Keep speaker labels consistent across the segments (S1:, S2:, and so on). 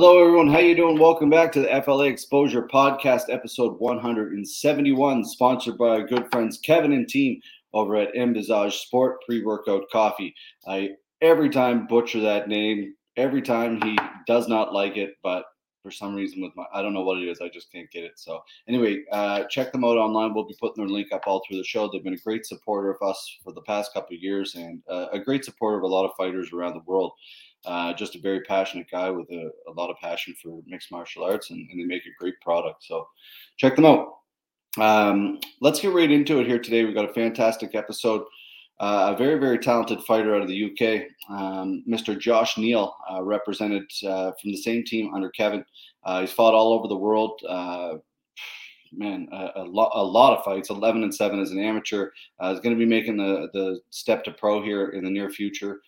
S1: Hello, everyone. How you doing? Welcome back to the FLA Exposure Podcast, episode 171, sponsored by our good friends Kevin and team over at Envisage Sport Pre-Workout Coffee. I every time butcher that name. Every time he does not like it, but for some reason with my I don't know what it is. I just can't get it. So anyway, uh, check them out online. We'll be putting their link up all through the show. They've been a great supporter of us for the past couple years and uh, a great supporter of a lot of fighters around the world. Uh, just a very passionate guy with a, a lot of passion for mixed martial arts, and, and, they make a great product. So check them out. Um, let's get right into it here today. We've got a fantastic episode. Uh, a very, very talented fighter out of the UK, um, Mr. Josh Neal, uh, represented uh, from the same team under Kevin. Uh, he's fought all over the world. Uh, man, a, a, lot, a lot of fights. Eleven and seven as an amateur. he's going to be making the the step to pro here in the near future.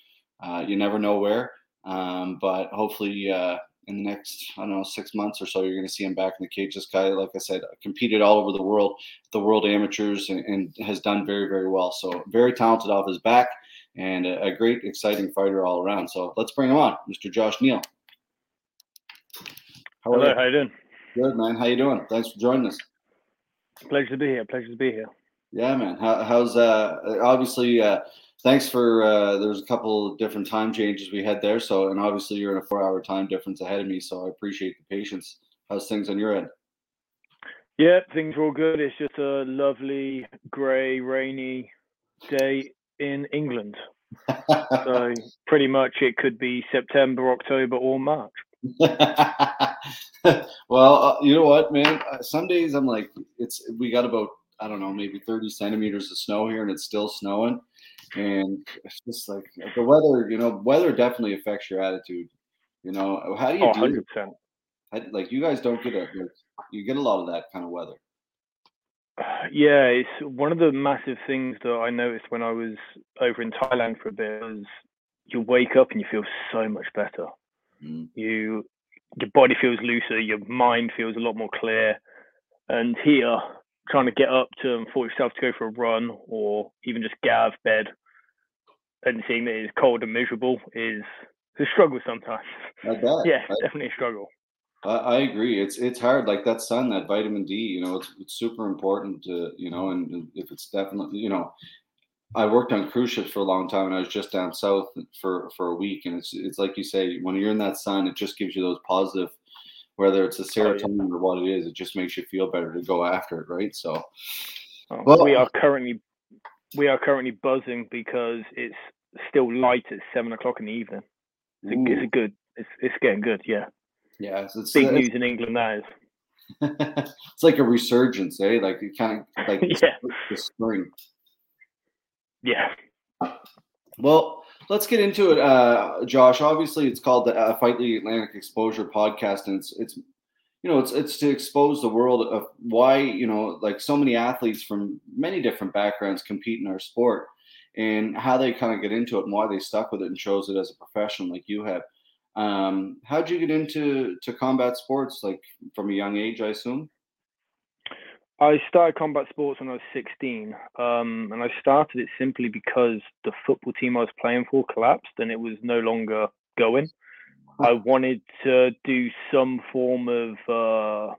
S1: you never know where. Um, but hopefully, uh, in the next, I don't know, six months or so, you're going to see him back in the cage. This guy, like I said, competed all over the world, the world amateurs, and, and has done very, very well. So, very talented off his back and a, a, great, exciting fighter all around. So, let's bring him on, Mr. Josh Neal.
S2: How Hello, you? how you doing?
S1: Good, man. How you doing? Thanks for joining us.
S2: Pleasure to be here. Pleasure to be here.
S1: Yeah, man. How, how's uh obviously uh thanks for uh, there's a couple different time changes we had there so and obviously you're in a four hour time difference ahead of me so i appreciate the patience. How's things on your end?
S2: Yeah things are all good. It's just a lovely gray rainy day in england. So pretty much it could be september october or march.
S1: Well uh, you know what man? Uh, some days i'm like it's we got about i don't know maybe 30 centimeters of snow here and it's still snowing and it's just like the weather. You know, weather definitely affects your attitude. You know, how do you
S2: oh,
S1: do?
S2: 100%.
S1: How, like you guys don't get a like, you get a lot of that kind of weather.
S2: Yeah, it's one of the massive things that I noticed when I was over in Thailand for a bit. Was you wake up and you feel so much better. Mm. You your body feels looser, your mind feels a lot more clear. And here, trying to get up to and force yourself to go for a run or even just get out of bed and seeing that it's cold and miserable is a struggle sometimes. Yeah, I, definitely a struggle.
S1: I, I, agree. It's it's hard. Like that sun, that vitamin D. You know, it's it's super important to you know, and if it's definitely you know, I worked on cruise ships for a long time, and I was just down south for for a week, and it's it's like you say, when you're in that sun, it just gives you those positive whether it's a serotonin oh, yeah. or what it is, it just makes you feel better to go after it, right? So,
S2: oh, well, we are uh, currently we are currently buzzing because it's still light at seven o'clock in the evening. It's, a, it's a, good. It's it's getting good. Yeah.
S1: Yeah, it's,
S2: it's big uh, news in England. That is.
S1: it's like a resurgence, eh? Like it kind of like yeah. the spring.
S2: Yeah.
S1: Well, let's get into it, uh, Josh. Obviously, it's called the uh, Fight the Atlantic Exposure Podcast, and it's it's you know it's it's to expose the world of why you know like so many athletes from many different backgrounds compete in our sport and how they kind of get into it and why they stuck with it and chose it as a profession like you have. Um, how'd you get into to combat sports like from a young age? I assume.
S2: I started combat sports when I was 16, um, and I started it simply because the football team I was playing for collapsed and it was no longer going. I wanted to do some form of uh,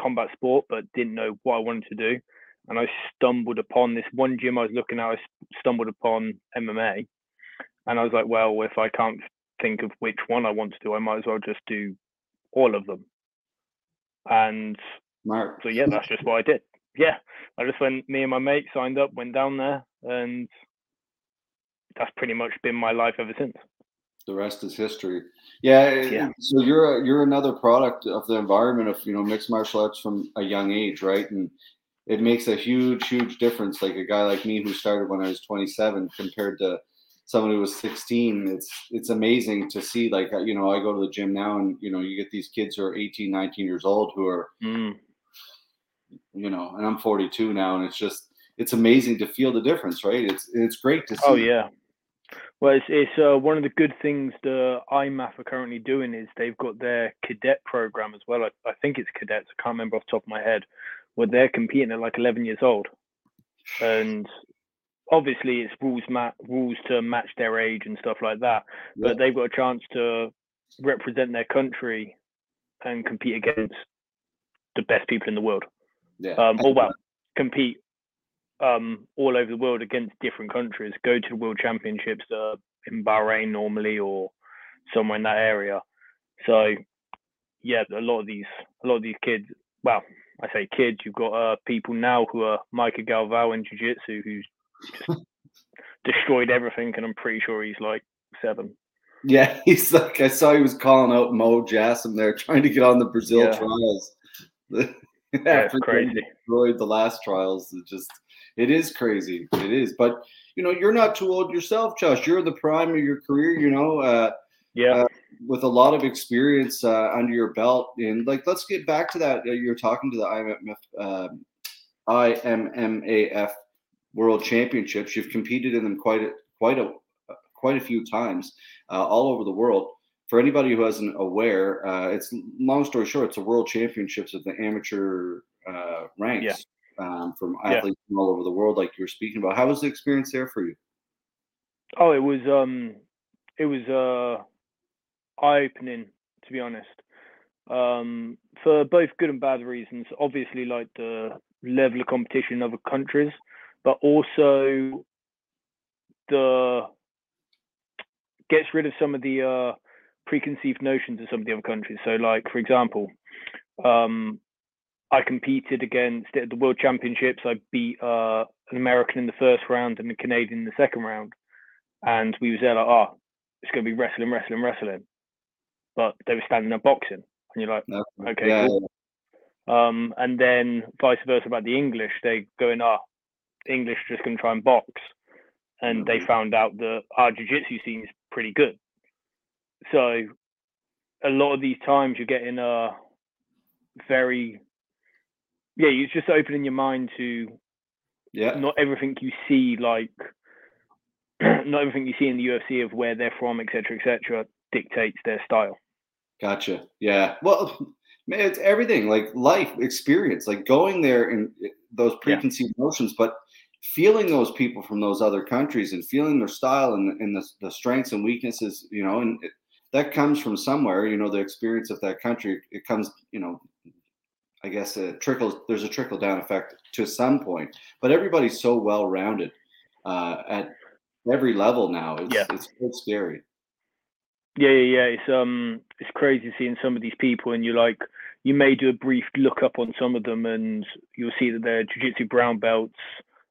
S2: combat sport, but didn't know what I wanted to do. And I stumbled upon this one gym I was looking at. I stumbled upon MMA, and I was like, well, if I can't think of which one I want to do, I might as well just do all of them. And Mark. So yeah, that's just what I did. Yeah, I just went. Me and my mate signed up, went down there, and that's pretty much been my life ever since.
S1: The rest is history. Yeah. yeah. So you're a, you're another product of the environment of you know mixed martial arts from a young age, right? And it makes a huge, huge difference. Like a guy like me who started when I was 27 compared to someone who was 16 it's it's amazing to see like you know i go to the gym now and you know you get these kids who are 18 19 years old who are mm you know, and I'm 42 now, and it's just it's amazing to feel the difference, right? It's it's great to
S2: oh,
S1: see.
S2: Oh yeah. Well, it's, it's uh, one of the good things the IMMAF are currently doing is they've got their cadet program as well. I, I think it's cadets. I can't remember off the top of my head, where they're competing at like 11 years old, and obviously it's rules ma- rules to match their age and stuff like that. Yeah. But they've got a chance to represent their country and compete against the best people in the world.
S1: Yeah.
S2: Um, or well, compete um, all over the world against different countries. Go to the World Championships uh, in Bahrain normally, or somewhere in that area. So, yeah, a lot of these, a lot of these kids. Well, I say kids. You've got uh, people now who are Mica Galvão in Jiu-Jitsu, who's just destroyed everything, and I'm pretty sure he's like seven.
S1: Yeah, he's like I saw he was calling out Mo Jassim there, trying to get on the Brazil
S2: Yeah.
S1: trials.
S2: Yeah, crazy.
S1: destroyed the last trials, it just it is crazy. It is, but you know, you're not too old yourself, Josh. You're in the prime of your career. You know, uh,
S2: Yeah,
S1: Uh, with a lot of experience uh, under your belt. And like, let's get back to that. You're talking to the IMF, um IMMAF World Championships. You've competed in them quite a, quite a quite a few times uh, all over the world. For anybody who isn't aware, uh, it's long story short, it's a World Championships of the amateur uh, ranks um, from
S2: Yeah.
S1: athletes from all over the world, like you were speaking about. How was the experience there for you?
S2: Oh, it was um, it was uh, eye opening to be honest. Um, for both good and bad reasons. Obviously, like the level of competition in other countries, but also the gets rid of some of the uh, preconceived notions of some of the other countries. So, like for example, um, I competed against at the World Championships. I beat uh, an American in the first round and a Canadian in the second round, and we was there like, oh, it's going to be wrestling, wrestling, wrestling, but they were standing up boxing, and you're like,
S1: No.
S2: okay,
S1: yeah,
S2: cool. Um, and then vice versa about the English, they going, ah, English just going to try and box, and they
S1: Mhm.
S2: found out that our jiu-jitsu scene is pretty good. So a lot of these times you're getting a very, yeah, you're just opening your mind to
S1: yeah.
S2: not everything you see, like not everything you see in the UFC of where they're from, etc., etc., dictates their style.
S1: Gotcha. Yeah. Well, man, it's everything like life experience, like going there and eh, those preconceived notions, but feeling those people from those other countries and feeling their style and, and the, the strengths and weaknesses, you know, and it, that comes from somewhere, you know, the experience of that country. It comes, you know, I guess it trickles, there's a trickle down effect to some point, but everybody's so well rounded uh, at every level now. It's,
S2: Yeah.
S1: it's quite scary.
S2: Yeah, yeah, yeah. It's um, it's crazy seeing some of these people, and you like, you may do a brief look up on some of them, and you'll see that they're jiu-jitsu brown belts,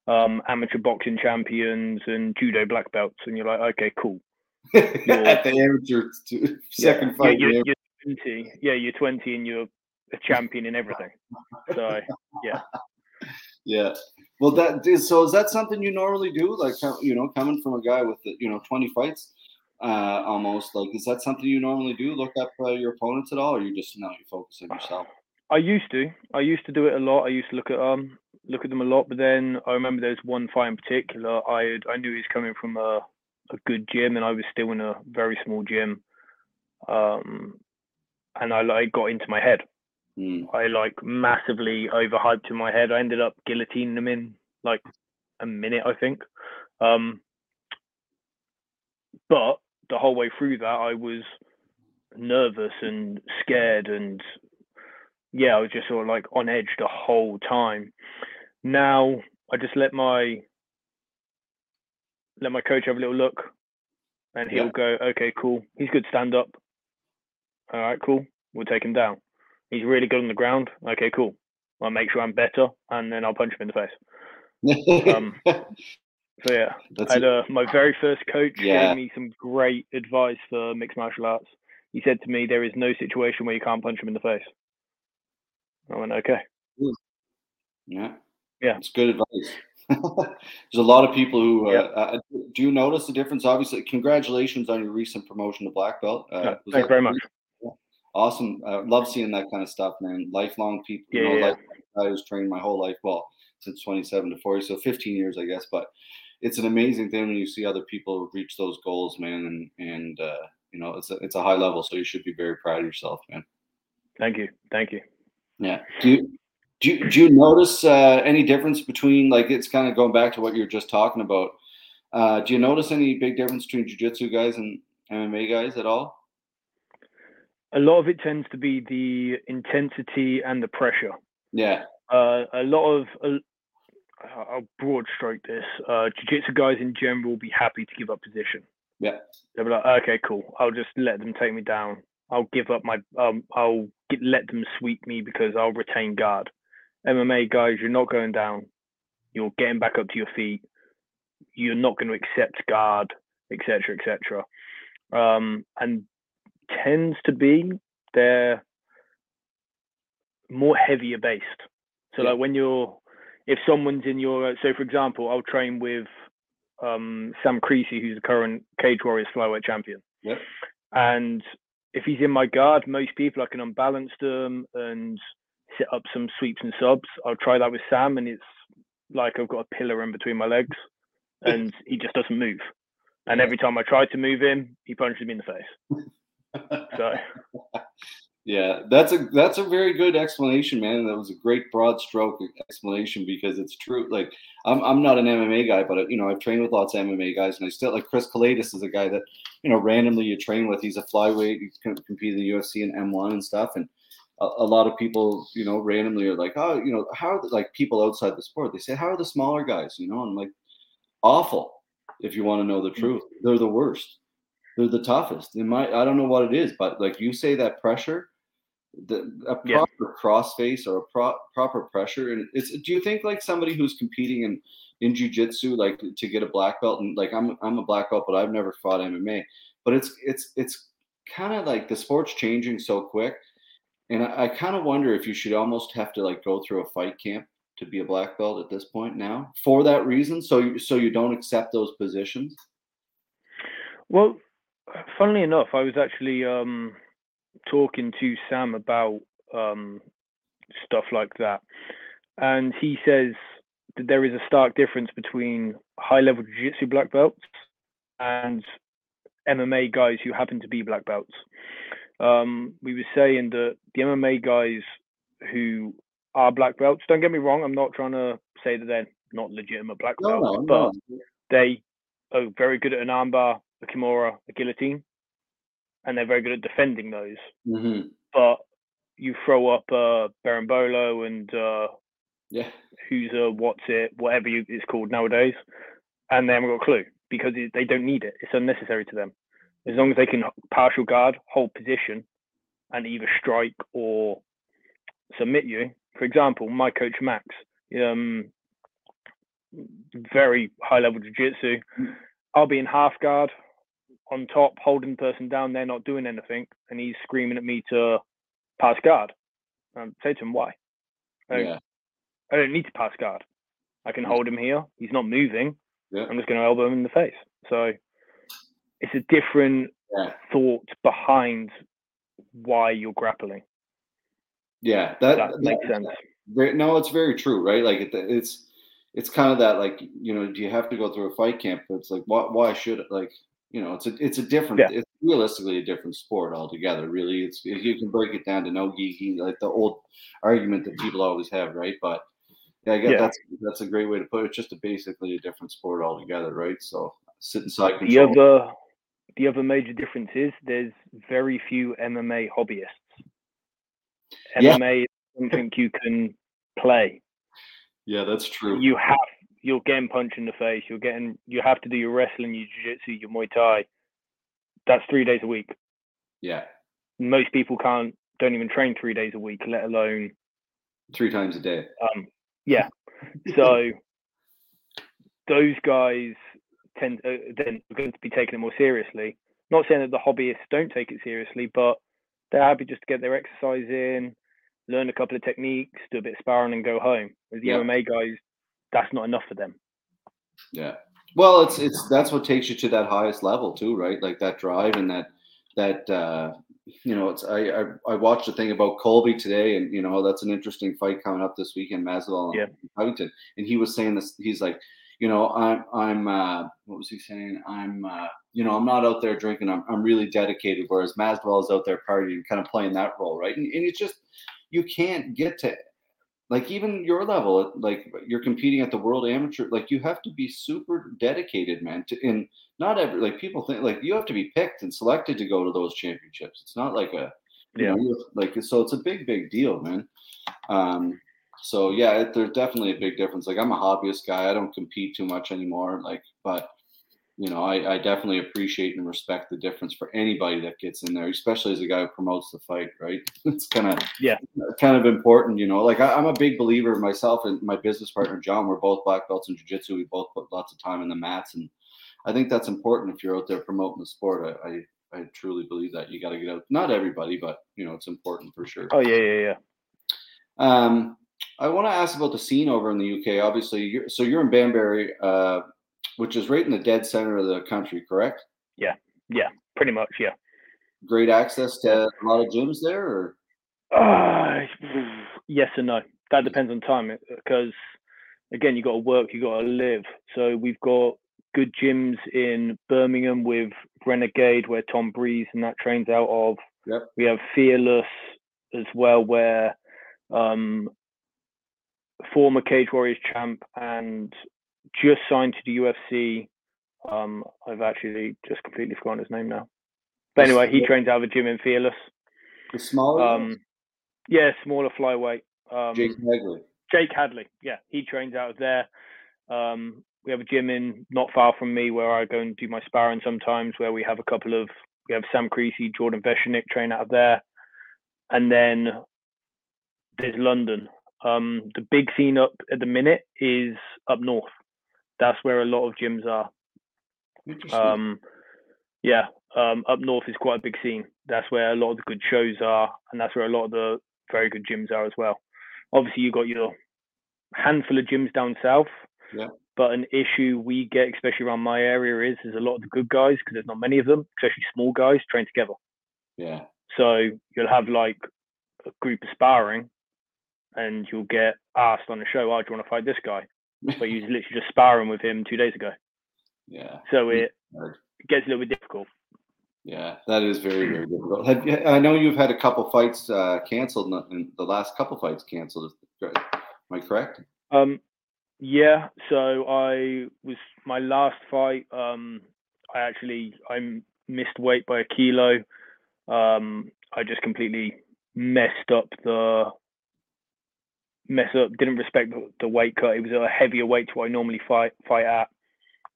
S2: um, amateur boxing champions, and judo black belts, and you're like, okay, cool.
S1: at the amateur t- second
S2: yeah,
S1: fight.
S2: you're,
S1: yeah.
S2: you're 20. Yeah, you're 20, and you're a champion in everything. So
S1: Yeah. Yeah. Well, that is so. Is that something you normally do? Like, you know, coming from a guy with you know twenty fights, uh, almost like, is that something you normally do? Look up uh, your opponents at all, or you just now you focus on yourself?
S2: I used to. I used to do it a lot. I used to look at um look at them a lot, but then I remember there was one fight in particular. I had, I knew he was coming from a a good gym, and I was still in a very small gym. Um, and I like got into my head.
S1: Hmm.
S2: I like massively overhyped in my head. I ended up guillotining them in like a minute, I think. Um, but the whole way through that, I was nervous and scared, and yeah, I was just sort of like on edge the whole time. Now I just let my let my coach have a little look, and he'll
S1: Yeah.
S2: go, "Okay, cool. He's good stand up. All right, cool. We'll take him down. He's really good on the ground. Okay, cool. I'll make sure I'm better, and then I'll punch him in the face. Um, So yeah,
S1: That's
S2: I had, uh, my very first coach
S1: Yeah.
S2: gave me some great advice for mixed martial arts. He said to me, "There is no situation where you can't punch him in the face." I went, "Okay."
S1: yeah.
S2: Yeah.
S1: It's good advice. There's a lot of people who uh,
S2: Yeah.
S1: uh, do you notice the difference? Obviously, congratulations on your recent promotion to black belt. Uh, was
S2: thanks very much.
S1: Awesome. Uh, love seeing that kind of stuff, man. Lifelong people, you
S2: Yeah,
S1: know,
S2: yeah,
S1: like I was trained my whole life, well, since 27 to 40, so 15 years, I guess. But it's an amazing thing when you see other people reach those goals, man, and and uh, you know, it's a it's a high level, so you should be very proud of yourself, man.
S2: Thank you, thank you.
S1: Yeah. Do you do you, do you notice uh, any difference between like it's kind of going back to what you were just talking about? Uh, do you notice any big difference between jiu-jitsu guys and MMA guys at all?
S2: A lot of it tends to be the intensity and the pressure.
S1: Yeah.
S2: Uh, a lot of uh, I'll broad stroke this. Uh, jiu-jitsu guys in general will be happy to give up position.
S1: Yeah.
S2: They'll be like, okay, cool. I'll just let them take me down. I'll give up my um. I'll get, let them sweep me because I'll retain guard. MMA guys, you're not going down. You're getting back up to your feet. You're not going to accept guard, etc., etc. Um, and tends to be they're more heavier based. So
S1: Yeah.
S2: like when you're, if someone's in your, so for example, I'll train with um, Sam Creasey, who's the current Cage Warriors flyweight champion.
S1: Yep.
S2: And if he's in my guard, most people I can unbalance them and set up some sweeps and subs. I'll try that with Sam, and it's like I've got a pillar in between my legs, and he just doesn't move. And every time I try to move him, he punches me in the face. So
S1: Yeah, that's a that's a very good explanation, man. That was a great broad stroke explanation because it's true. Like I'm I'm not an MMA guy, but you know I've trained with lots of MMA guys, and I still like Chris Kelades is a guy that you know randomly you train with. He's a flyweight. He's com- competed in the UFC and M1 and stuff, and a, a lot of people you know randomly are like, oh, you know, how are the, like people outside the sport? They say, how are the smaller guys? You know, and I'm like, awful. If you want to know the hmm. truth, they're the worst. They're the toughest. In my, I don't know what it is, but like you say, that pressure the a
S2: Yeah.
S1: proper crossface or a pro- proper pressure and it's do you think like somebody who's competing in in jiu-jitsu like to get a black belt and like I'm I'm a black belt but I've never fought MMA but it's it's it's kind of like the sport's changing so quick and I, I kind of wonder if you should almost have to like go through a fight camp to be a black belt at this point now for that reason so you, so you don't accept those positions
S2: Well, funnily enough, I was actually um, talking to Sam about um, stuff like that, and he says that there is a stark difference between high-level jiu-jitsu black belts and MMA guys who happen to be black belts. Um, we were saying that the MMA guys who are black belts, don't get me wrong, I'm not trying to say that they're not legitimate black
S1: no
S2: belts,
S1: no
S2: but
S1: no
S2: they are very good at an armbar, a kimura, a guillotine, and they're very good at defending those.
S1: hmm
S2: But you throw up uh, Berimbolo and uh,
S1: yeah
S2: who's a what's it, whatever you, it's called nowadays, and they haven't got a clue because it, they don't need it. It's unnecessary to them. As long as they can partial guard, hold position, and either strike or submit you. For example, my coach Max, um, very high level jiu-jitsu. I'll be in half guard on top, holding the person down. They're not doing anything, and he's screaming at me to pass guard. Um, say to him why. I don't,
S1: yeah
S2: I don't need to pass guard. I can hold him here. He's not moving.
S1: yeah
S2: I'm just going to elbow him in the face. So it's a different
S1: Yeah.
S2: thought behind why you're grappling.
S1: yeah that,
S2: That makes
S1: that-
S2: sense.
S1: Very, no, it's very true, right? Like it, it's it's kind of that like you know, do you have to go through a fight camp? It's like why why should it? Like you know, it's a it's a different
S2: Yeah.
S1: it's realistically a different sport altogether. Really, it's you can break it down to no gi like the old argument that people always have, right? But yeah, I guess
S2: Yeah.
S1: that's that's a great way to put it. It's just a, basically a different sport altogether, right? So sit inside
S2: The
S1: control.
S2: other the other major difference is there's very few MMA hobbyists.
S1: Yeah.
S2: MMA is something you can play.
S1: yeah, that's true.
S2: You have you're getting punched in the face. You're getting you have to do your wrestling, your jiu-jitsu, your Muay Thai. That's three days a week.
S1: yeah,
S2: Most people can't don't even train three days a week, let alone
S1: three times a day.
S2: um yeah. So those guys tend uh, then are going to be taking it more seriously. Not saying that the hobbyists don't take it seriously, but they're happy just to get their exercise in, learn a couple of techniques, do a bit of sparring, and go home. With the
S1: Yeah.
S2: MMA guys, that's not enough for them.
S1: Yeah. Well, it's it's that's what takes you to that highest level too, right? Like that drive and that that uh you know, it's I I, I watched a thing about Colby today, and you know that's an interesting fight coming up this weekend, Masvidal
S2: Yeah.
S1: and Covington, and he was saying this. He's like, you know, I'm I'm uh, what was he saying? I'm uh, you know, I'm not out there drinking. I'm I'm really dedicated. Whereas Masvidal is out there partying, kind of playing that role, right? And, and it's just you can't get to like even your level like you're competing at the world amateur like you have to be super dedicated man to and not every like people think like you have to be picked and selected to go to those championships it's not like a yeah. Know, like so, it's a big, big deal, man. Um, so yeah, it, there's definitely a big difference. Like I'm a hobbyist guy. I don't compete too much anymore. Like, but you know, I, I definitely appreciate and respect the difference for anybody that gets in there, especially as a guy who promotes the fight. Right? It's kind of
S2: yeah,
S1: kind of important. You know, like I, am a big believer myself and my business partner John. We're both black belts in jiu-jitsu. We both put lots of time in the mats, and I think that's important if you're out there promoting the sport. I, I I truly believe that you got to get out. Not everybody, but you know, it's important for sure.
S2: Oh yeah, yeah, yeah.
S1: Um, I want to ask about the scene over in the UK. Obviously, you're, so you're in Banbury, uh, which is right in the dead center of the country, correct?
S2: Yeah, yeah, pretty much, yeah.
S1: Great access to a lot of gyms there, or?
S2: Uh, yes and no. That depends on time because, again, you got to work, you got to live. So we've got good gyms in Birmingham with Renegade, where Tom Breese and that trains out of.
S1: Yep.
S2: We have Fearless as well, where um, former Cage Warriors champ and just signed to the UFC. Um, I've actually just completely forgotten his name now. But anyway, he trains out of a gym in Fearless.
S1: The smaller,
S2: um, yeah, smaller flyweight. Um,
S1: Jake Hadley.
S2: Jake Hadley, yeah, he trains out of there. Um, we have a gym in not far from me where I go and do my sparring sometimes. Where we have a couple of we have Sam Creasey, Jordan Vucenic train out of there, and then there's London. Um, the big scene up at the minute is up north. That's where a lot of gyms are. Um, yeah, um, up north is quite a big scene. That's where a lot of the good shows are, and that's where a lot of the very good gyms are as well. Obviously, you've got your handful of gyms down south.
S1: Yeah.
S2: But an issue we get, especially around my area, is there's a lot of the good guys because there's not many of them, especially small guys, train together.
S1: Yeah.
S2: So you'll have like a group of sparring, and you'll get asked on the show, "Oh, do you want to fight this guy?" But you literally just sparring with him two days ago.
S1: Yeah.
S2: So it gets a little bit difficult.
S1: Yeah, that is very very difficult. Have, I know you've had a couple fights uh, canceled, in the last couple fights canceled. Am I correct?
S2: Um, yeah. So I was my last fight. Um, I actually I missed weight by a kilo. Um, I just completely messed up the mess up, didn't respect the, the, weight cut. It was a heavier weight to what I normally fight fight at,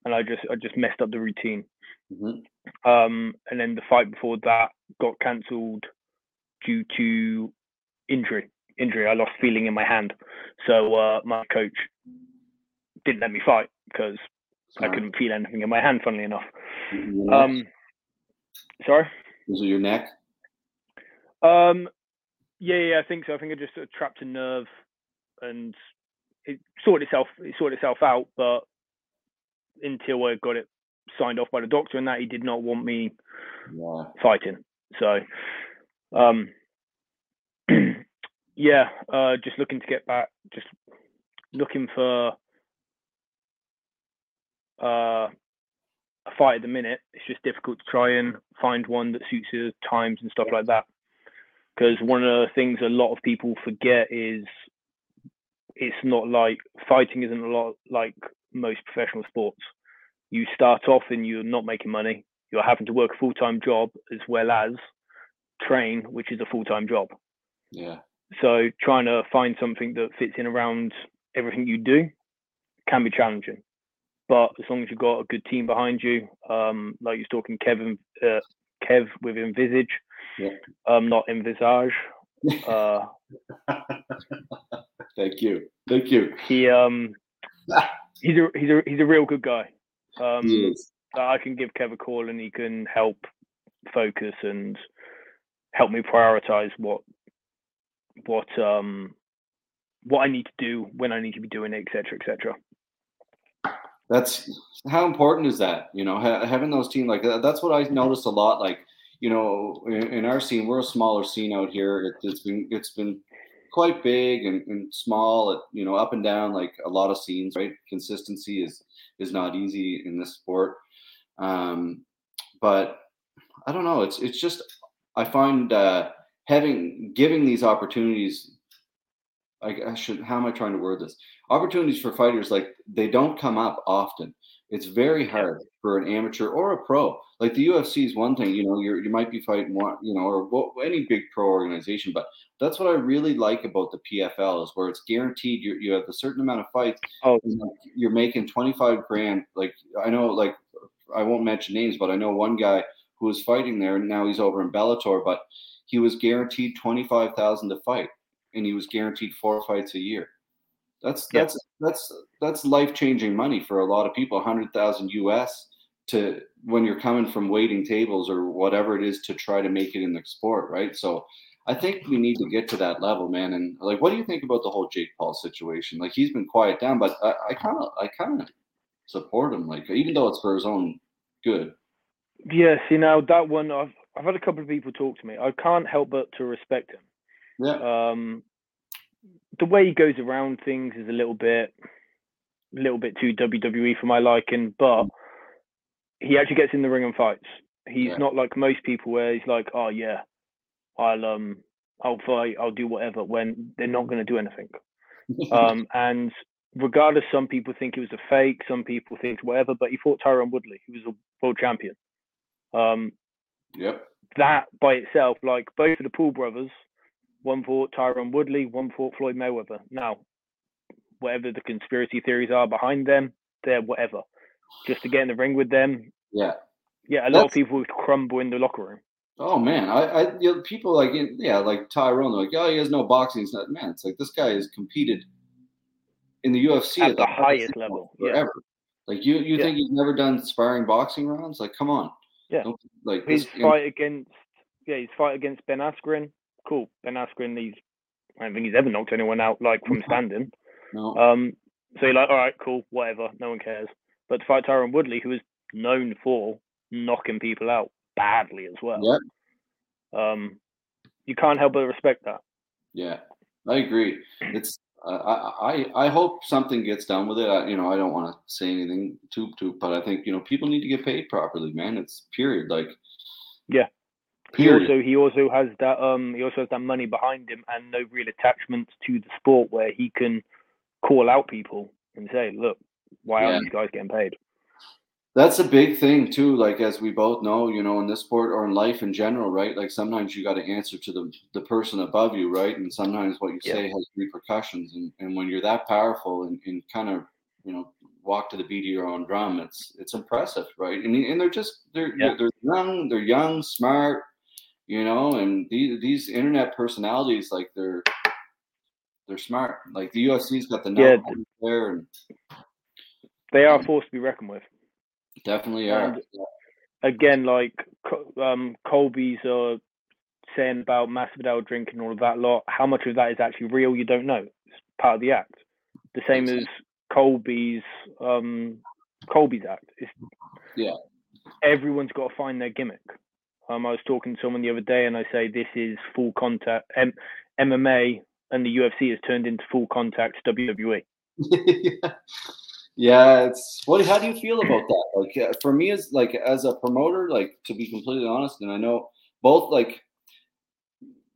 S2: and I just I just messed up the routine.
S1: Mm-hmm.
S2: Um, and then the fight before that got cancelled due to injury. Injury. I lost feeling in my hand, so uh, my coach didn't let me fight because I couldn't feel anything in my hand. Funnily enough. Um, sorry.
S1: Was it your neck?
S2: Um, yeah, yeah, I think so. I think I just uh, trapped a nerve and it sorted itself it sorted itself out. But until I got it signed off by the doctor and that, he did not want me
S1: yeah.
S2: fighting. So, um, yeah, uh, just looking to get back, just looking for uh, a fight at the minute. It's just difficult to try and find one that suits your times and stuff like that. Because one of the things a lot of people forget is it's not like fighting isn't a lot like most professional sports. You start off and you're not making money. You're having to work a full time job as well as train, which is a full time job.
S1: Yeah.
S2: So trying to find something that fits in around everything you do can be challenging. But as long as you've got a good team behind you, um, like you're talking Kevin, uh, Kev with Envisage,
S1: yeah.
S2: um, not Envisage. Uh,
S1: Thank you. Thank you.
S2: He um he's a he's a he's a real good guy. Um I can give Kev a call and he can help focus and help me prioritize what what um what I need to do when I need to be doing it, etc. etc.
S1: That's how important is that? You know, ha- having those team like that. That's what I noticed a lot. Like, you know, in, in our scene, we're a smaller scene out here. It, it's been it's been quite big and, and small, you know, up and down like a lot of scenes, right? Consistency is is not easy in this sport. Um, but I don't know. It's it's just I find uh, having giving these opportunities. I, I should. How am I trying to word this? Opportunities for fighters like they don't come up often. it's very hard. For an amateur or a pro. Like the UFC is one thing, you know, you you might be fighting one, you know, or any big pro organization, but that's what I really like about the PFL is where it's guaranteed you you have a certain amount of fights.
S2: Oh,
S1: you're making 25 grand. Like I know, like I won't mention names, but I know one guy who was fighting there, and now he's over in Bellator, but he was guaranteed 25,000 to fight, and he was guaranteed four fights a year. That's that's that's that's life changing money for a lot of people. Hundred thousand US to when you're coming from waiting tables or whatever it is to try to make it in the sport, right? So I think we need to get to that level, man. And like, what do you think about the whole Jake Paul situation? Like, he's been quiet down, but I kind of, I kind of support him. Like, even though it's for his own good.
S2: Yeah. See, now that one, I've I've had a couple of people talk to me. I can't help but to respect him.
S1: Yeah.
S2: Um, the way he goes around things is a little bit, a little bit too WWE for my liking. But he actually gets in the ring and fights. He's yeah. not like most people where he's like, oh yeah, I'll um, I'll fight, I'll do whatever. When they're not going to do anything. um, and regardless, some people think it was a fake, some people think whatever. But he fought Tyron Woodley, who was a world champion. Um,
S1: yep.
S2: That by itself, like both of the Paul brothers, one fought Tyron Woodley, one fought Floyd Mayweather. Now, whatever the conspiracy theories are behind them, they're whatever. Just to get in the ring with them.
S1: Yeah.
S2: Yeah, a lot of people would crumble in the locker room.
S1: Oh man, I, I you know, people like yeah, like Tyron, like oh he has no boxing. It's not man. It's like this guy has competed in the UFC
S2: at, at the, the, highest level forever.
S1: Yeah. Like you, you yeah. think he's never done sparring boxing rounds? Like come on.
S2: Yeah.
S1: Don't, like
S2: his this, fight against yeah, his fight against Ben Askren cool. Ben Askren, he's I don't think he's ever knocked anyone out like from standing.
S1: No.
S2: Um, so you're like, all right, cool, whatever, no one cares. But to fight Tyron Woodley, who is known for knocking people out badly as well.
S1: Yeah.
S2: Um, you can't help but respect that.
S1: Yeah, I agree. It's uh, I, I I hope something gets done with it. I, you know, I don't want to say anything too too, but I think you know people need to get paid properly, man. It's period. Like,
S2: yeah, he also he also has that um he also has that money behind him and no real attachments to the sport where he can call out people and say, look, why yeah. aren't these guys getting paid?
S1: That's a big thing too. Like as we both know, you know, in this sport or in life in general, right? Like sometimes you got to answer to the the person above you, right? And sometimes what you yeah. say has repercussions. And and when you're that powerful and, and kind of you know walk to the beat of your own drum, it's it's impressive, right? And and they're just they're yeah. they're young, they're young, smart, you know, and these these internet personalities, like they're they're smart. Like the UFC's got the yeah, there, and
S2: they are forced to be reckoned with.
S1: Definitely are. And
S2: again, like um, Colby's uh, saying about Masvidal drinking all of that lot. How much of that is actually real? You don't know. It's part of the act. The same as Colby's um, Colby's act. It's,
S1: yeah.
S2: Everyone's got to find their gimmick. Um, I was talking to someone the other day, and I say this is full contact. M- MMA and the UFC has turned into full contact WWE.
S1: yeah, it's what? How do you feel about that? Like uh, for me, as like as a promoter, like to be completely honest, and I know both like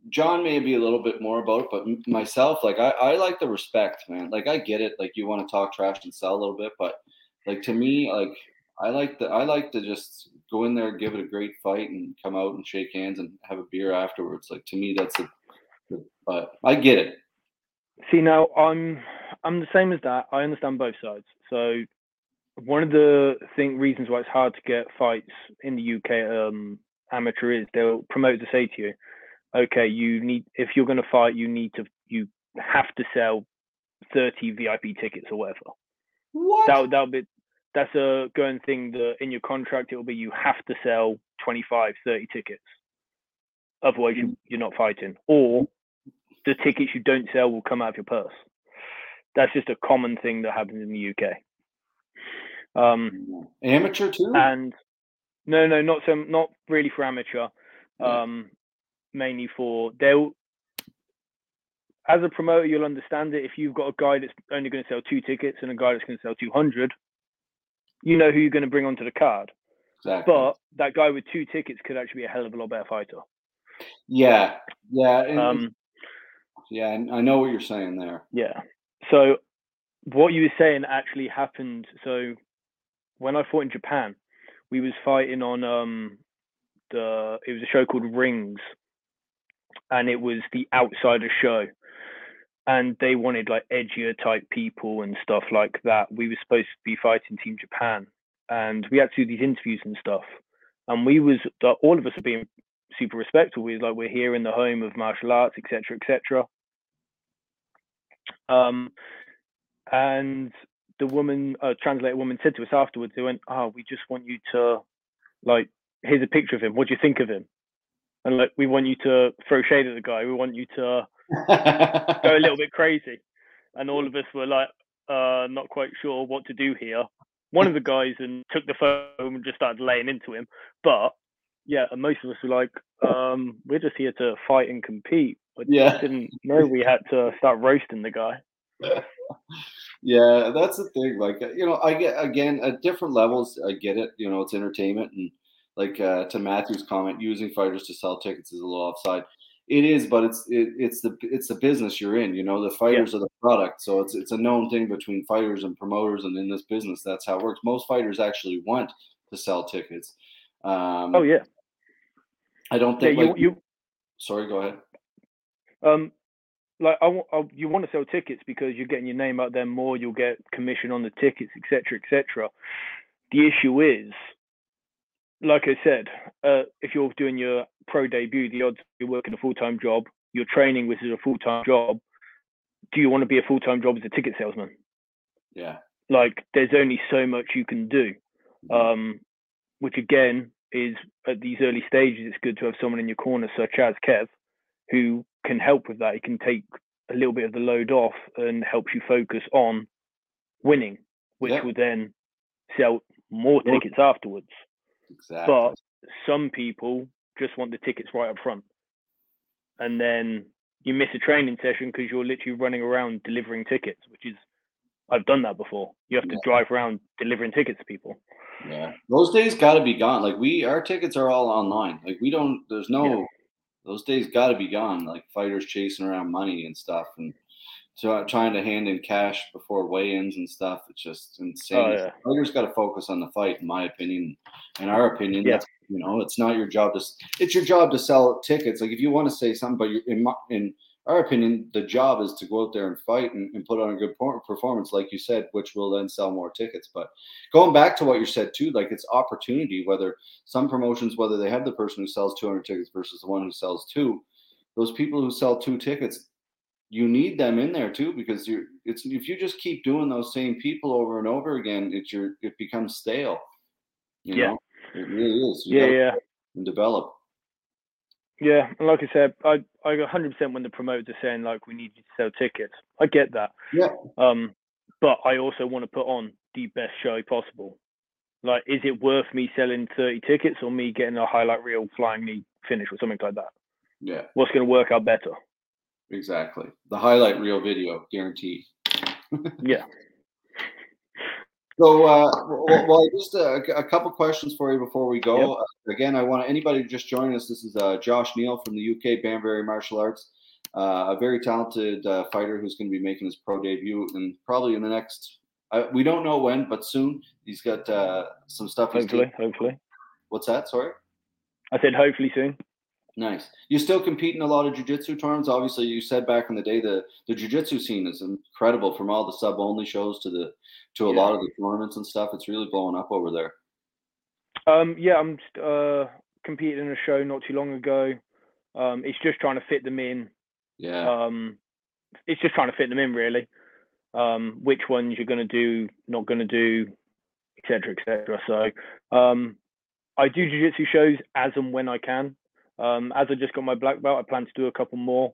S1: John may be a little bit more about it, but myself, like I, I like the respect, man. Like I get it. Like you want to talk trash and sell a little bit, but like to me, like I like the I like to just go in there, give it a great fight, and come out and shake hands and have a beer afterwards. Like to me, that's a. But I get it.
S2: See now, I'm I'm the same as that. I understand both sides. So one of the thing reasons why it's hard to get fights in the UK um, amateur is they'll promote to say to you, okay, you need if you're going to fight, you need to you have to sell 30 VIP tickets or whatever.
S1: What?
S2: That that'll be that's a going thing that in your contract it will be you have to sell 25 30 tickets otherwise you, you're not fighting or the tickets you don't sell will come out of your purse that's just a common thing that happens in the uk um,
S1: amateur too
S2: and no no not so not really for amateur um, mainly for they'll as a promoter you'll understand it if you've got a guy that's only going to sell two tickets and a guy that's going to sell 200 you know who you're going to bring onto the card.
S1: Exactly.
S2: But that guy with two tickets could actually be a hell of a lot better fighter.
S1: Yeah, yeah, and,
S2: um,
S1: yeah. I know what you're saying there.
S2: Yeah. So what you were saying actually happened. So when I fought in Japan, we was fighting on um the it was a show called Rings, and it was the outsider show, and they wanted like edgier type people and stuff like that. We were supposed to be fighting Team Japan, and we had to do these interviews and stuff, and we was all of us are being super respectful. We was like we're here in the home of martial arts, etc., etc. Um, and the woman, uh, translator woman, said to us afterwards, they went, "Oh, we just want you to, like, here's a picture of him. What do you think of him?" And like, we want you to throw shade at the guy. We want you to go a little bit crazy. And all of us were like, uh, not quite sure what to do here. One of the guys and took the phone and just started laying into him. But yeah, and most of us were like, um, we're just here to fight and compete. But
S1: Yeah.
S2: didn't know we had to start roasting the guy.
S1: yeah, that's the thing. Like, uh, you know, I get again at different levels. I get it. You know, it's entertainment, and like uh, to Matthew's comment, using fighters to sell tickets is a little offside. It is, but it's it, it's the it's the business you're in. You know, the fighters are the product, so it's it's a known thing between fighters and promoters, and in this business, that's how it works. Most fighters actually want to sell tickets. Um,
S2: Oh yeah,
S1: I don't
S2: yeah.
S1: think.
S2: You
S1: like,
S2: you
S1: sorry, go ahead.
S2: Um like I, I you want to sell tickets because you're getting your name out there more. You'll get commission on the tickets, etc., etc. The issue is, like I said, uh, if you're doing your pro debut, the odds you're working a full time job, you're training, which is a full time job. Do you want to be a full time job as a ticket salesman?
S1: Yeah.
S2: Like, there's only so much you can do.
S1: Mhm.
S2: Um, which again is at these early stages, it's good to have someone in your corner, such as Kev, who can help with that. It can take a little bit of the load off and helps you focus on winning, which
S1: Yeah.
S2: will then sell more tickets afterwards.
S1: exactly.
S2: But some people just want the tickets right up front. And then you miss a training session because you're literally running around delivering tickets, which is, I've done that before. You have to
S1: Yeah.
S2: drive around delivering tickets to people.
S1: Yeah, those days got to be gone. Like we, our tickets are all online. Like we don't. There's no.
S2: Yeah.
S1: Those days got to be gone. Like fighters chasing around money and stuff, and so uh, trying to hand in cash before weigh-ins and stuff. It's just insane.
S2: Oh, yeah.
S1: Fighters got to focus on the fight, in my opinion. In our opinion,
S2: Yeah.
S1: you know, it's not your job to. It's your job to sell tickets. Like if you want to say something, but in my, in our opinion, the job is to go out there and fight and, and put on a good performance, like you said, which will then sell more tickets. But going back to what you said too, like it's opportunity. Whether some promotions, whether they have the person who sells 200 tickets versus the one who sells two, those people who sell two tickets, you need them in there too because you're. It's if you just keep doing those same people over and over again, it's your it becomes stale. You
S2: Yeah.
S1: know, it really is. You
S2: Yeah, yeah.
S1: develop.
S2: Yeah, and like I said, I I 100% when the promoters are saying like we need you to sell tickets. I get that.
S1: Yeah.
S2: Um, but I also want to put on the best show possible. Like, is it worth me selling 30 tickets or me getting a highlight reel flying me finish or something like that?
S1: Yeah,
S2: What's going to work out better?
S1: exactly. The highlight reel video, guaranteed.
S2: Yeah.
S1: So, uh, well, just a, a couple questions for you before we go. Uh, again, I want anybody to just join us. This is uh, Josh Neal from the UK, Banbury Martial Arts, uh, a very talented uh, fighter who's going to be making his pro debut and probably in the next. Uh, we don't know when, but soon. He's got uh, some stuff.
S2: Hopefully, hopefully.
S1: What's that? Sorry.
S2: I said hopefully soon.
S1: Nice. You still compete in a lot of jiu-jitsu tournaments. Obviously, you said back in the day the the jiu-jitsu scene is incredible from all the sub-only shows to the to a
S2: Yeah.
S1: lot of the tournaments and stuff. It's really blowing up over there.
S2: Um, yeah, I'm uh, competing in a show not too long ago. Um, it's just trying to fit them in.
S1: Yeah.
S2: Um, it's just trying to fit them in, really. Um, which ones you're going to do, not going to do, etc., etc. So, um, I do jiu-jitsu shows as and when I can. Um, as I just got my black belt, I plan to do a couple more.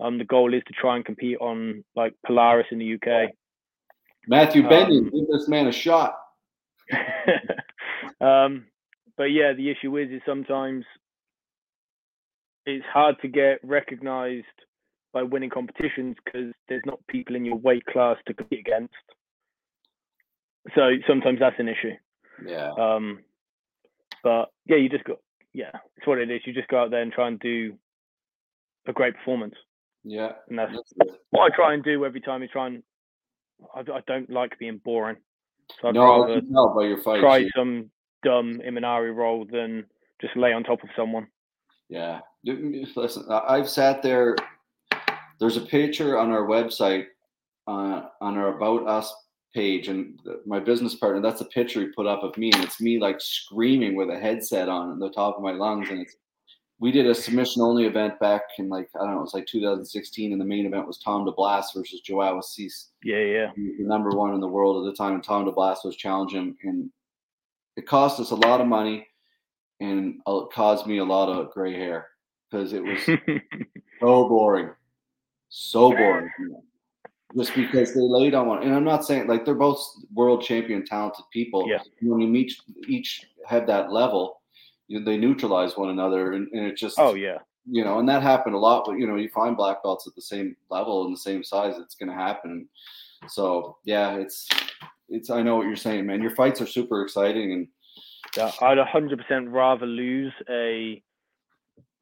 S2: Um, the goal is to try and compete on like Polaris in the UK.
S1: Matthew Benyon,
S2: um,
S1: give this man a shot.
S2: um, but yeah, the issue is, is sometimes it's hard to get recognized by winning competitions because there's not people in your weight class to compete against. So sometimes that's an issue.
S1: Yeah.
S2: Um, but yeah, you just got yeah, it's what it is. You just go out there and try and do a great performance,
S1: Yeah.
S2: and that's
S1: That's
S2: what I try and do every time. Is try and I, I don't like being boring. So I'd
S1: no,
S2: rather
S1: tell by your face.
S2: try some dumb Imanari roll than just lay on top of someone.
S1: Yeah. Listen, I've sat there. There's a picture on our website, uh, on our About Us page, and my business partner, that's a picture he put up of me, and it's me like screaming with a headset on at the top of my lungs. And it's, we did a submission only event back in like, I don't know, it was like 2016, and the main event was Tom DeBlass versus Joao Assis
S2: Yeah, yeah.
S1: the number one in the world at the time, and Tom DeBlass was challenging, and it cost us a lot of money, and it caused me a lot of gray hair because it was so boring, so boring. Just because they laid on one, and I'm not saying like they're both world champion talented people.
S2: Yeah.
S1: When you meet each have that level, you know, they neutralize one another, and, and it just
S2: oh yeah.
S1: you know, and that happened a lot. But you know, you find black belts at the same level and the same size, it's going to happen. So yeah, it's it's. I know what you're saying, man. Your fights are super exciting, and
S2: Yeah, I'd 100% rather lose a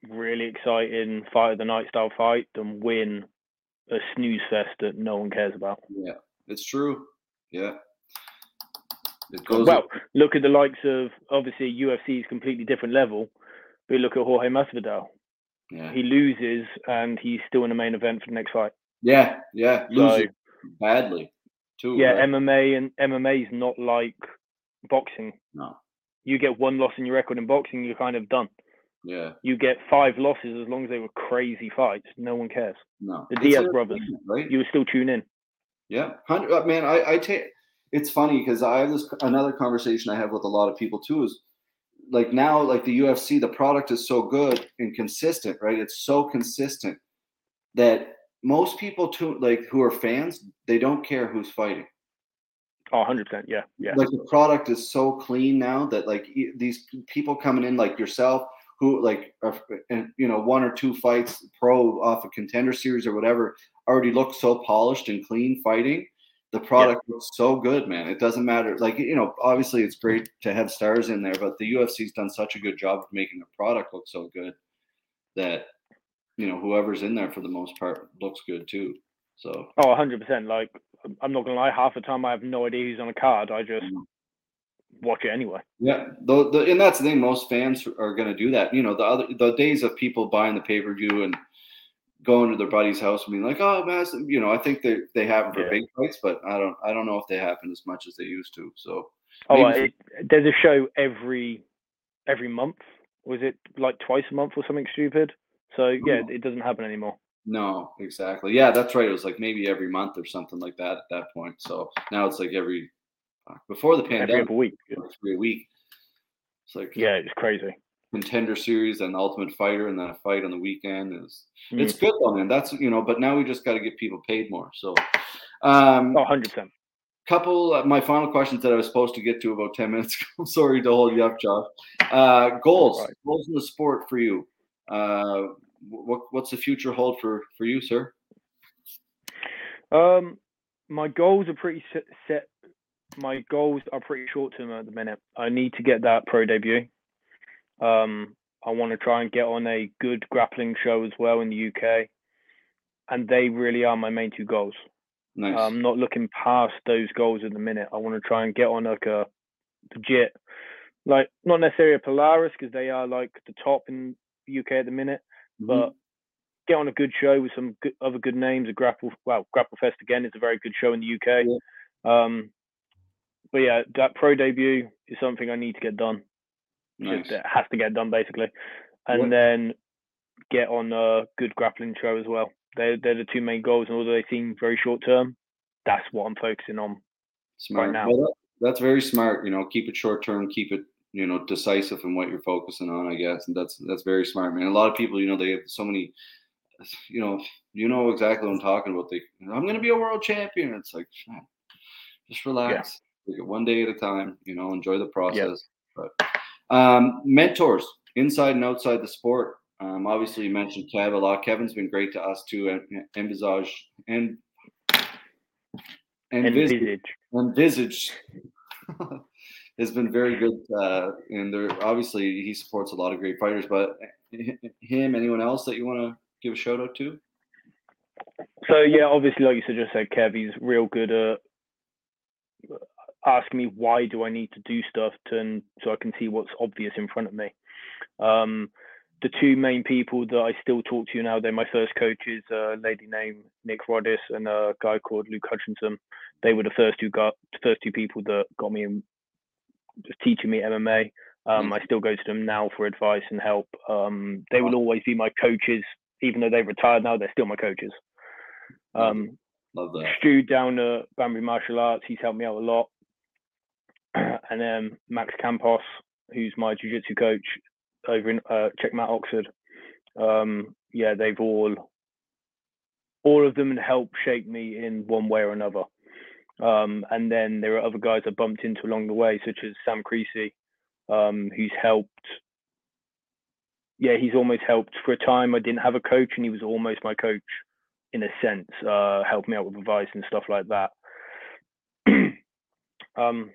S2: really exciting fight of the night style fight than win a snooze fest that no one cares about.
S1: yeah, it's true. Yeah, it goes.
S2: Well, look at the likes of obviously UFC is completely different level, but look at Jorge Masvidal.
S1: yeah,
S2: He loses and he's still in the main event for the next fight.
S1: yeah, yeah.
S2: So
S1: Losing badly too.
S2: yeah,
S1: right?
S2: MMA and MMA is not like boxing.
S1: no,
S2: You get one loss in your record in boxing, you're kind of done.
S1: Yeah,
S2: You get five losses as long as they were crazy fights. No one cares.
S1: no.
S2: The Diaz brothers.
S1: right?
S2: You still tune in.
S1: Yeah, uh, man. I I take. It's funny because I have this another conversation I have with a lot of people too. Is like now, like the UFC, the product is so good and consistent, right? It's so consistent that most people too, like who are fans, they don't care who's fighting.
S2: Oh, 100%. Yeah. Yeah.
S1: Like the product is so clean now that like these people coming in like yourself who like and you know one or two fights pro off a contender series or whatever already look so polished and clean fighting the product looks so good man it doesn't matter like you know obviously it's great to have stars in there but the UFC's done such a good job of making the product look so good that you know whoever's in there for the most part looks good too so
S2: Oh, 100%. Like, I'm not going to lie, half the time I have no idea who's on a card. I just
S1: Mm.
S2: Watch it anyway.
S1: Yeah, the, the and that's the thing. Most fans are going to do that. You know, the other the days of people buying the pay per view and going to their buddy's house and being like, "Oh, man," you know, I think they they happen for
S2: Yeah.
S1: big fights, but I don't I don't know if they happen as much as they used to. So
S2: Oh, well, it, there's a show every every month. Was it like twice a month or something stupid? So yeah,
S1: Oh.
S2: it doesn't happen anymore.
S1: no, exactly. Yeah, that's right. It was like maybe every month or something like that at that point. So now it's like every before the pandemic,
S2: other week.
S1: every week. It's like
S2: Yeah, it's crazy.
S1: contender series and Ultimate Fighter, and then a fight on the weekend is
S2: Mm.
S1: it's good though, man. That's you know, but now we just got to get people paid more. So, um,
S2: Oh, 100%.
S1: couple uh, my final questions that I was supposed to get to about ten minutes ago. I'm sorry to hold you up, Josh. Uh, goals,
S2: Right.
S1: goals in the sport for you. Uh, what what's the future hold for for you, sir?
S2: Um, my goals are pretty set. My goals are pretty short term at the minute. I need to get that pro debut. Um, I want to try and get on a good grappling show as well in the UK, and they really are my main two goals.
S1: Nice.
S2: I'm not looking past those goals at the minute. I want to try and get on like a legit, like not necessarily a Polaris because they are like the top in the UK at the minute,
S1: Mhm.
S2: but get on a good show with some good, other good names. A grapple, well, Grapple Fest again is a very good show in the UK. Um, but yeah, that pro debut is something I need to get done.
S1: nice.
S2: Just, it has to get done basically, and
S1: What-
S2: then get on a good grappling show as well. They're they're the two main goals, and although they seem very short term, that's what I'm focusing on.
S1: Smart.
S2: now.
S1: Well, that- that's very smart. You know, keep it short term, keep it you know decisive in what you're focusing on. I guess, and that's that's very smart, man. A lot of people, you know, they have so many. You know, you know exactly what I'm talking about. They, I'm going to be a world champion. It's like, just relax. It one day at a time. You know, enjoy the process. But um, mentors inside and outside the sport. Um, obviously, you mentioned Kev a lot. Kevin's been great to us too, and Envisage and and Vis-
S2: Envisage.
S1: Envisage has been very good, uh, and they're obviously he supports a lot of great fighters. But him, anyone else that you want to give a shout out to?
S2: So yeah, obviously, like you said, just said, Kev, he's real good at ask me why do I need to do stuff to, so I can see what's obvious in front of me. Um, the two main people that I still talk to now, they're my first coaches, a lady named Nick Rodis and a guy called Luke Hutchinson. They were the first two got first two people that got me in, just teaching me MMA. Um, mm. I still go to them now for advice and help. Um, they will always be my coaches, even though they've retired now. They're still my coaches. Um,
S1: Love that.
S2: Stu down at Banbury Martial Arts, he's helped me out a lot. and then Max Campos, who's my jiu-jitsu coach over in uh, Checkmate Oxford. Um, yeah, they've all, all of them helped shape me in one way or another. Um, and then there are other guys I bumped into along the way, such as Sam Creasey, um, who's helped. Yeah, he's almost helped for a time. I didn't have a coach, and he was almost my coach in a sense, uh, help me out with advice and stuff like that. um,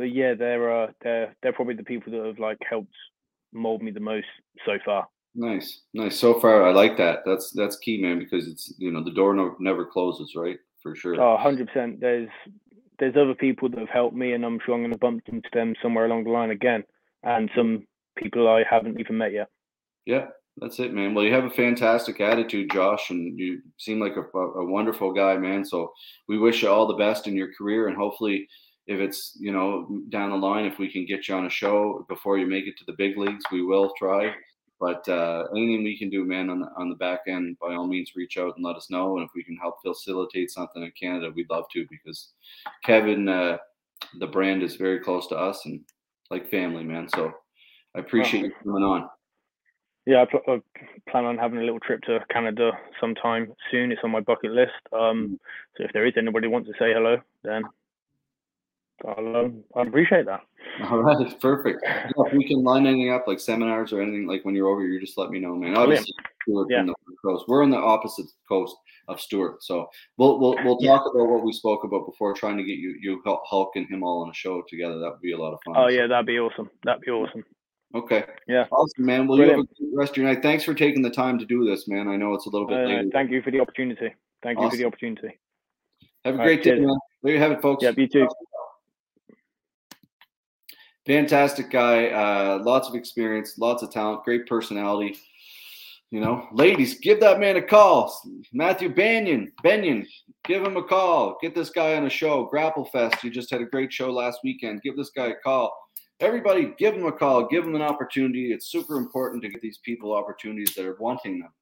S2: so yeah, they're uh, they're they're probably the people that have like helped mold me the most so far.
S1: Nice, nice. So far, I like that. That's that's key, man, because it's you know the door no, never closes, right? For sure.
S2: Oh, 100 percent. There's there's other people that have helped me, and I'm sure I'm going to bump into them somewhere along the line again, and some people I haven't even met yet.
S1: Yeah, that's it, man. Well, you have a fantastic attitude, Josh, and you seem like a, a, wonderful guy, man. So we wish you all the best in your career, and hopefully, if it's you know down the line, if we can get you on a show before you make it to the big leagues, we will try. But uh, anything we can do, man, on the on the back end, by all means, reach out and let us know. And if we can help facilitate something in Canada, we'd love to because Kevin, uh, the brand is very close to us and like family, man. So I appreciate you coming on.
S2: Yeah, I, pl- I, plan on having a little trip to Canada sometime soon. It's on my bucket list. Um, so if there is anybody who wants to say hello, then I'll, um, I appreciate that.
S1: All right, perfect. Yeah, if we can line anything up, like seminars or anything, like when you're over here, just let me know, man. Obviously, yeah. the coast. We're on the opposite coast of Stuart, so we'll we'll we'll talk yeah. about what we spoke about before, trying to get you you Hulk and him all on a show together. That would be a lot of fun.
S2: Oh yeah, that'd be awesome. That'd be awesome.
S1: Okay.
S2: Yeah.
S1: Awesome, man. Well, Brilliant. you have a rest of your night. Thanks for taking the time to do this, man. I know it's a little bit uh, late.
S2: Thank you for the opportunity. Thank awesome. you for the opportunity.
S1: Have a All great right, day, man. There you have it, folks.
S2: Yeah, you too.
S1: Fantastic guy. Uh, lots of experience, lots of talent, great personality. You know, ladies, give that man a call. Matthew Banyan, Benyon, give him a call. Get this guy on a show. Grapple Fest. You just had a great show last weekend. Give this guy a call everybody give him a call, give them an opportunity. It's super important to get these people opportunities that are wanting them.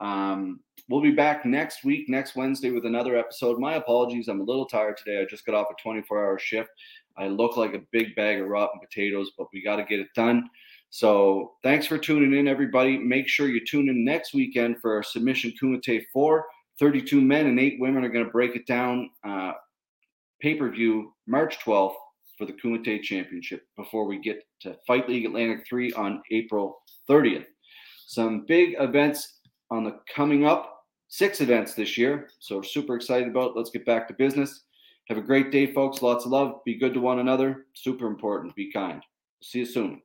S1: Um, we'll be back next week, next Wednesday, with another episode. My apologies, I'm a little tired today. I just got off a 24 hour shift. I look like a big bag of rotten potatoes, but we got to get it done. So thanks for tuning in, everybody. Make sure you tune in next weekend for our submission Kumite 4. 32 men and 8 women are going to break it down. Uh, Pay per view March 12th for the Kumite Championship before we get to Fight League Atlantic 3 on April 30th. Some big events on the coming up, six events this year. So super excited about. It. Let's get back to business. Have a great day, folks. Lots of love. Be good to one another. Super important. Be kind. See you soon.